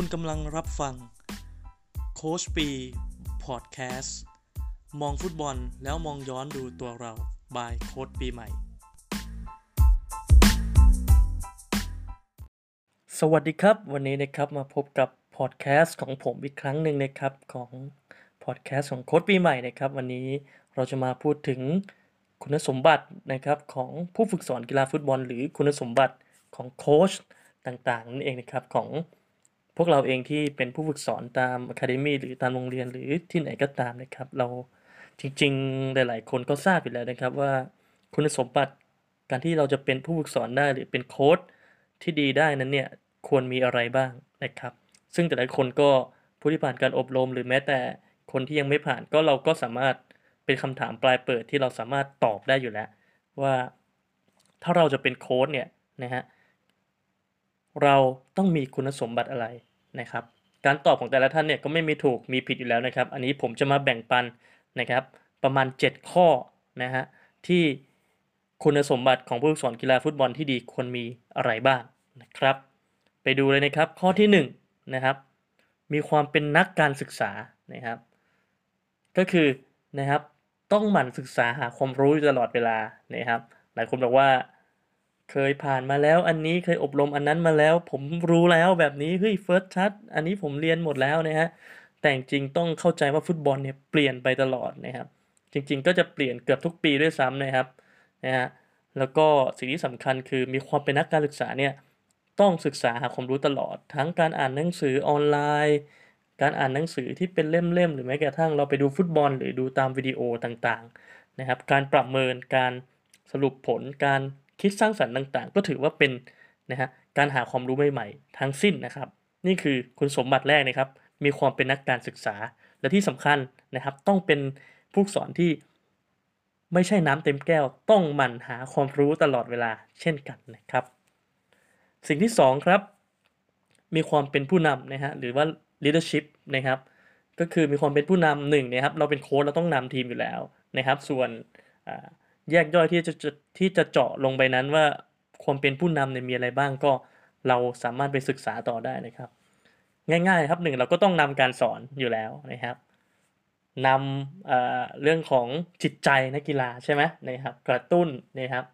คุณกำลังรับฟังโค้ชปีพอดแคสต์มองฟุตบอลแล้วมองย้อนดูตัวเรา by โค้ชปีใหม่ สวัสดีครับ วันนี้นะครับมาพบกับพอดแคสต์ของผมอีกครั้งหนึ่งนะครับของพอดแคสต์ของโค้ชปีใหม่นะครับ วันนี้เราจะมาพูดถึงคุณสมบัตินะครับของผู้ฝึกสอนกีฬาฟุตบอล หรือคุณสมบัติของโค้ชต่างๆนั่นเองนะครับของ พวกเราเองที่เป็นผู้ฝึกสอนตามอะคาเดมีหรือตามโรงเรียนหรือที่ไหนก็ตามนะครับ เราจริงๆหลาย ๆ คนก็ทราบอยู่แล้วนะครับว่าคุณสมบัติการที่เราจะเป็นผู้ฝึกสอนได้หรือเป็นโค้ชที่ดีได้นั้นเนี่ยควรมีอะไรบ้างนะครับ ซึ่งแต่ละคนก็ผู้ที่ผ่านการอบรม หรือแม้แต่คนที่ยังไม่ผ่านก็เราก็สามารถเป็นคำถามปลายเปิดที่เราสามารถตอบได้อยู่แล้ว ว่าถ้าเราจะเป็นโค้ชเนี่ยนะฮะ เราต้องมีคุณสมบัติอะไรนะครับ การตอบของแต่ละท่านเนี่ยก็ไม่มีถูกมีผิดอยู่แล้วนะครับ อันนี้ผมจะมาแบ่งปันนะครับ ประมาณ 7 ข้อนะฮะที่คุณสมบัติของผู้สอนกีฬาฟุตบอลที่ดีควรมีอะไรบ้างนะครับ ไปดูเลยนะครับข้อที่1นะครับ มีความเป็นนักการศึกษานะครับ ก็คือนะครับต้องหมั่นศึกษาหาความรู้ตลอดเวลานะครับ หลายคนบอกว่า เคยผ่านมาแล้วอันนี้เคยอบรมอันนั้นมาแล้ว ผมรู้แล้วแบบนี้เฮ้ยเฟิร์สชัดอันนี้ผมเรียนหมดแล้วนะฮะแต่จริงต้องเข้าใจว่าฟุตบอลเนี่ยเปลี่ยนไปตลอดนะครับ จริง ๆ ก็จะเปลี่ยนเกือบทุกปีด้วยซ้ำนะครับนะฮะแล้วก็สิ่งที่สำคัญคือมีความเป็นนักการศึกษาเนี่ยต้องศึกษาหาความรู้ตลอด ทั้งการอ่านหนังสือออนไลน์ การอ่านหนังสือที่เป็นเล่มๆหรือแม้กระทั่งเราไปดูฟุตบอล หรือดูตามวิดีโอต่างๆนะครับ การประเมินการสรุปผลการ คิดสร้างสรรค์ต่างๆ ก็ถือว่าเป็นนะฮะการหาความรู้ใหม่ๆ ทั้งสิ้นนะครับ นี่คือคุณสมบัติแรกนะครับ มีความเป็นนักการศึกษา และที่สำคัญนะครับ ต้องเป็นผู้สอนที่ไม่ใช่น้ำเต็มแก้ว ต้องหมั่นหาความรู้ตลอดเวลาเช่นกันนะครับ สิ่งที่ 2 ครับ มีความเป็นผู้นำนะฮะหรือว่า leadership นะครับก็คือมีความเป็นผู้นำหนึ่งนะครับเราเป็นโค้ชเราต้องนำทีมอยู่แล้วนะครับ ส่วน แยกย่อยที่จะที่จะเจาะลงไปนั้นว่าความเป็นผู้นำเนี่ยมีอะไรบ้างก็เราสามารถไปศึกษาต่อได้นะครับ ง่ายๆครับหนึ่งเราก็ต้องนำการสอนอยู่แล้วนะครับนำเเรื่องของจิตใจนักกีฬาใช่ไหมนะครับกระตุ้นนะครับ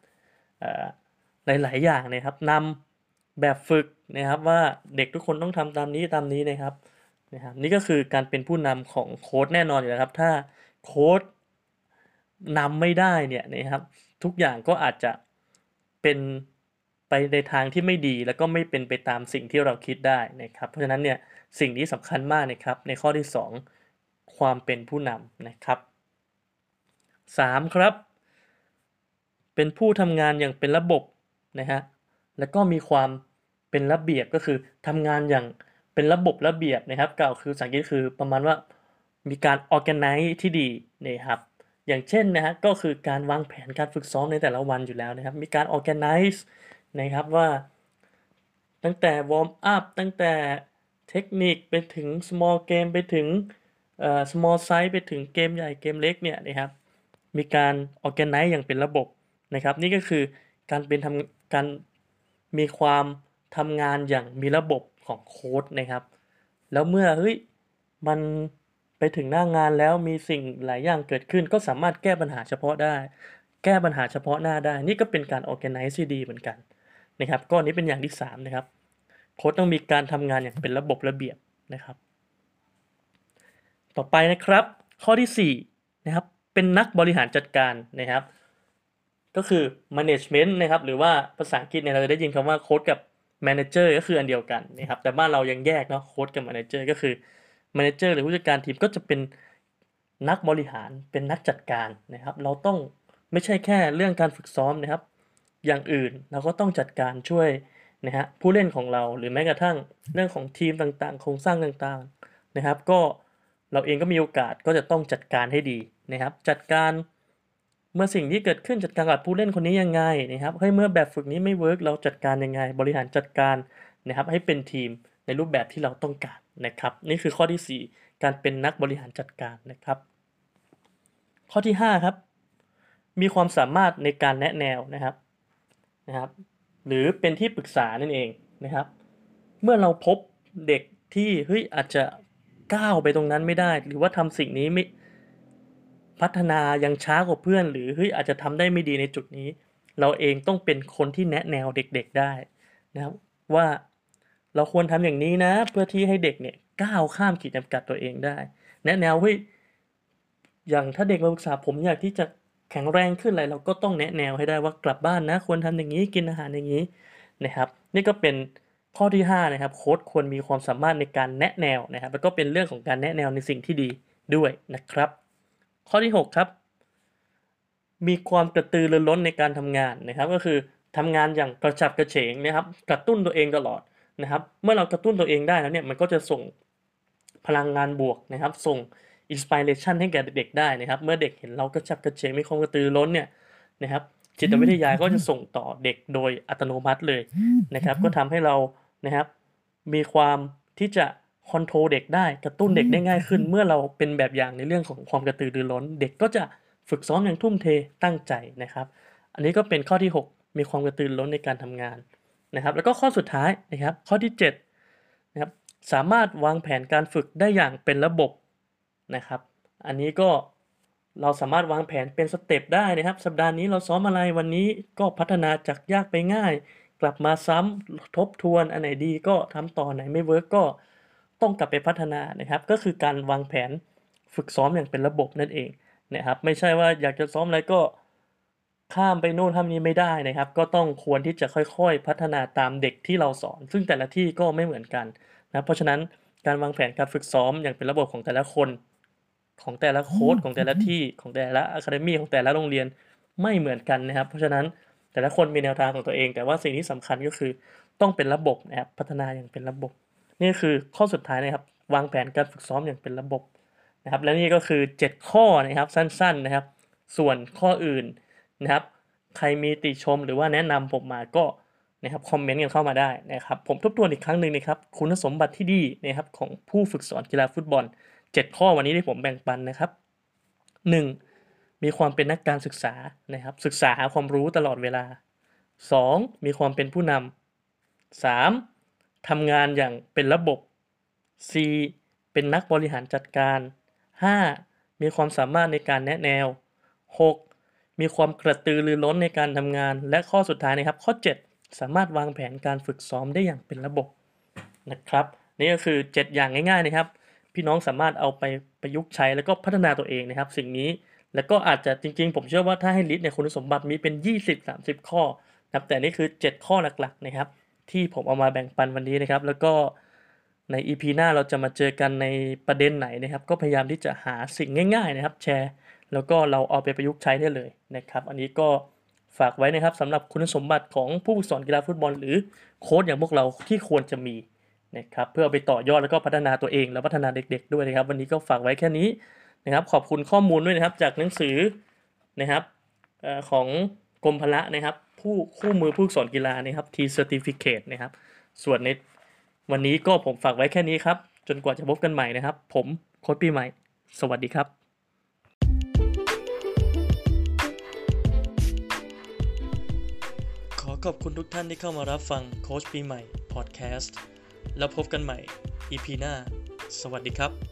หลายๆอย่างนะครับนำแบบฝึกนะครับว่าเด็กทุกคนต้องทำตามนี้ตามนี้นะครับนะครับนี่ก็คือการเป็นผู้นำของโค้ดแน่นอนอยู่แล้วครับ ถ้าโค้ด นำไม่ได้เนี่ยนะครับ ทุกอย่างก็อาจจะเป็นไปในทางที่ไม่ดีแล้วก็ไม่เป็นไปตามสิ่งที่เราคิดได้นะครับ เพราะฉะนั้นเนี่ยสิ่งนี้สำคัญมากนะครับ ในข้อที่ 2 ความเป็นผู้นำนะครับ 3. ครับ เป็นผู้ทำงานอย่างเป็นระบบนะฮะแล้วก็มีความเป็นระเบียบก็คือทำงานอย่างเป็นระบบระเบียบนะครับกล่าวคือสังเกตคือประมาณว่ามีการ organize ที่ดีนะครับ อย่างเช่นนะฮะก็คือการวางแผนการฝึกซ้อมในแต่ละวันอยู่แล้วนะครับ มีการ organize นะครับว่า ตั้งแต่ warm up ตั้งแต่เทคนิคไปถึง small game ไปถึง small size ไปถึงเกมใหญ่เกมเล็กเนี่ยนะครับมีการ organize อย่างเป็นระบบนะครับ นี่ก็คือการเป็นทำการมีความทำงานอย่างมีระบบของโค้ดนะครับ แล้วเมื่อเฮ้ยมัน ไปถึงหน้างานแล้วมีสิ่งหลายอย่างเกิดขึ้น ก็สามารถแก้ปัญหาเฉพาะได้ แก้ปัญหาเฉพาะหน้าได้ นี่ก็เป็นการ organize ที่ดีเหมือนกันนะครับก็นี้เป็นอย่างที่3นะครับโค้ดต้องมีการทำงานอย่างเป็นระบบระเบียบนะครับ ต่อไปนะครับ ข้อที่4นะครับเป็นนักบริหารจัดการนะครับ ก็คือ management นะครับหรือว่าภาษาอังกฤษเนี่ยเราจะได้ยินคำว่าโค้ดกับ manager ก็คืออันเดียวกันนะครับแต่บ้านเรายังแยกเนาะโค้ดกับ manager ก็คือ มเนเจอร์หรือผู้จัดการทีมก็จะเป็นนักบริหารเป็นนักจัดการนะครับ เราต้องไม่ใช่แค่เรื่องการฝึกซ้อมนะครับ อย่างอื่นเราก็ต้องจัดการช่วยนะฮะผู้เล่นของเราหรือแม้กระทั่งเรื่องของทีมต่างๆ โครงสร้างต่างๆนะครับ ก็เราเองก็มีโอกาสก็จะต้องจัดการให้ดีนะครับ จัดการเมื่อสิ่งที่เกิดขึ้นจัดการกับผู้เล่นคนนี้ยังไงนะครับเฮ้ยเมื่อแบบฝึกนี้ไม่เวิร์กเราจัดการยังไง บริหารจัดการนะครับให้เป็นทีม ในรูปแบบที่เราต้องการนะครับ นี่คือข้อที่ 4 การเป็นนักบริหารจัดการนะครับ ข้อที่5ครับมีความสามารถในการแนะแนวนะครับนะครับ หรือเป็นที่ปรึกษานั่นเองนะครับ เมื่อเราพบเด็กที่เฮ้ยอาจจะก้าวไปตรงนั้นไม่ได้ หรือว่าทำสิ่งนี้ไม่พัฒนายังช้ากว่าเพื่อน หรือเฮ้ยอาจจะทำได้ไม่ดีในจุดนี้ เราเองต้องเป็นคนที่แนะแนวเด็กๆได้นะครับว่า เราควรทำอย่างนี้นะ เพื่อที่ให้เด็กเนี่ยก้าวข้ามขีดจำกัดตัวเองได้ แนะแนวเฮ้ยอย่างถ้าเด็กมาปรึกษาผมอยากที่จะแข็งแรงขึ้นอะไรเราก็ต้องแนะแนวให้ได้ว่ากลับบ้านนะ ควรทำอย่างนี้กินอาหารอย่างนี้นะครับ นี่ก็เป็นข้อที่5นะครับโค้ดควรมีความสามารถในการแนะแนวนะครับ แล้วก็เป็นเรื่องของการแนะแนวในสิ่งที่ดีด้วยนะครับ ข้อที่ 6 ครับ มีความกระตือรือร้นในการทำงานนะครับ ก็คือทำงานอย่างกระฉับกระเฉงนะครับ กระตุ้นตัวเองตลอด นะครับ เมื่อเรากระตุ้นตัวเองได้แล้วเนี่ยมันก็จะส่งพลังงานบวกนะครับ ส่งอินสปิเรชันให้แก่เด็กได้นะครับ เมื่อเด็กเห็นเรากระฉับกระเฉงมีความกระตือร้นเนี่ยนะครับจิตวิทยาก็จะส่งต่อเด็กโดยอัตโนมัติเลยนะครับ ก็ทำให้เรานะครับ มีความที่จะคอนโทรลเด็กได้กระตุ้นเด็กได้ง่ายขึ้น เมื่อเราเป็นแบบอย่างในเรื่องของความกระตือรือร้น เด็กก็จะฝึกซ้อมอย่างทุ่มเทตั้งใจนะครับ อันนี้ก็เป็นข้อที่ 6 มีความกระตือรือร้นในการทำงาน นะครับแล้วก็ข้อสุดท้ายนะครับข้อที่7นะครับสามารถวางแผนการฝึกได้อย่างเป็นระบบนะครับ อันนี้ก็เราสามารถวางแผนเป็นสเต็ปได้นะครับ สัปดาห์นี้เราซ้อมอะไรวันนี้ก็พัฒนาจากยากไปง่าย กลับมาซ้ำทบทวนอันไหนดีก็ทำต่อไหนไม่เวิร์กก็ต้องกลับไปพัฒนานะครับ ก็คือการวางแผนฝึกซ้อมอย่างเป็นระบบนั่นเองนะครับไม่ใช่ว่าอยากจะซ้อมอะไรก็ ข้ามไปโน่นทำนี้ไม่ได้นะครับ ก็ต้องควรที่จะค่อยๆ พัฒนาตามเด็กที่เราสอน ซึ่งแต่ละที่ก็ไม่เหมือนกันนะเพราะฉะนั้นการวางแผนการฝึกซ้อมอย่างเป็นระบบของแต่ละคน ของแต่ละโค้ดของแต่ละที่ของแต่ละอะคาเดมี่ของแต่ละโรงเรียนไม่เหมือนกันนะครับ เพราะฉะนั้นแต่ละคนมีแนวทางของตัวเอง แต่ว่าสิ่งที่สำคัญก็คือต้องเป็นระบบนะครับพัฒนาอย่างเป็นระบบ นี่คือข้อสุดท้ายนะครับ วางแผนการฝึกซ้อมอย่างเป็นระบบนะครับ และนี่ก็คือ 7 ข้อนะครับสั้น ๆนะครับ ส่วนข้ออื่น นะครับ ใครมีติชมหรือว่าแนะนำผมมาก็นะครับคอมเมนต์กันเข้ามาได้นะครับ ผมทบทวนอีกครั้งหนึ่งนะครับ คุณสมบัติที่ดีนะครับของผู้ฝึกสอนกีฬาฟุตบอล 7 ข้อวันนี้ที่ผมแบ่งปันนะครับ 1. มีความเป็นนักการศึกษานะครับ ศึกษาหาความรู้ตลอดเวลา 2. มีความเป็นผู้นำ 3. ทำงานอย่างเป็นระบบ 4. เป็นนักบริหารจัดการ 5. มีความสามารถในการแนะแนว 6. มีความกระตือรือร้นในการทำงาน และข้อสุดท้ายนะครับ ข้อ 7 สามารถวางแผนการฝึกซ้อมได้อย่างเป็นระบบนะครับ นี่ก็คือ 7 อย่างง่ายๆนะครับ พี่น้องสามารถเอาไปประยุกต์ใช้แล้วก็พัฒนาตัวเองนะครับ สิ่งนี้แล้วก็อาจจะจริงๆ ผมเชื่อว่าถ้าให้ลิสต์เนี่ยคุณสมบัติมีเป็น 20-30 ข้อนะครับแต่นี่คือ 7 ข้อหลักๆนะครับ ที่ผมเอามาแบ่งปันวันนี้นะครับ แล้วก็ใน EP หน้าเราจะมาเจอกันในประเด็นไหนนะครับ ก็พยายามที่จะหาสิ่งง่าย ๆ นะครับ แชร์ แล้วก็เราเอาไปประยุกต์ใช้ได้เลยนะครับ อันนี้ก็ฝากไว้นะครับสำหรับคุณสมบัติของผู้ฝึกสอนกีฬาฟุตบอล หรือโค้ชอย่างพวกเราที่ควรจะมีนะครับเพื่อไปต่อยอดแล้วก็พัฒนาตัวเอง และพัฒนาเด็ก ๆ ด้วยนะครับ วันนี้ก็ฝากไว้แค่นี้นะครับ ขอบคุณข้อมูลด้วยนะครับ จากหนังสือนะครับออของกรมพละนะครับ ผู้คู่มือผู้สอนกีฬานะครับ T Certificate นะครับ ส่วนในวันนี้ก็ผมฝากไว้แค่นี้ครับ จนกว่าจะพบกันใหม่นะครับ ผมโค้ชปีใหม่ สวัสดีครับ ขอบคุณทุกท่านที่เข้ามารับฟังโค้ชปีใหม่พอดแคสต์แล้วพบกันใหม่ EP หน้า สวัสดีครับ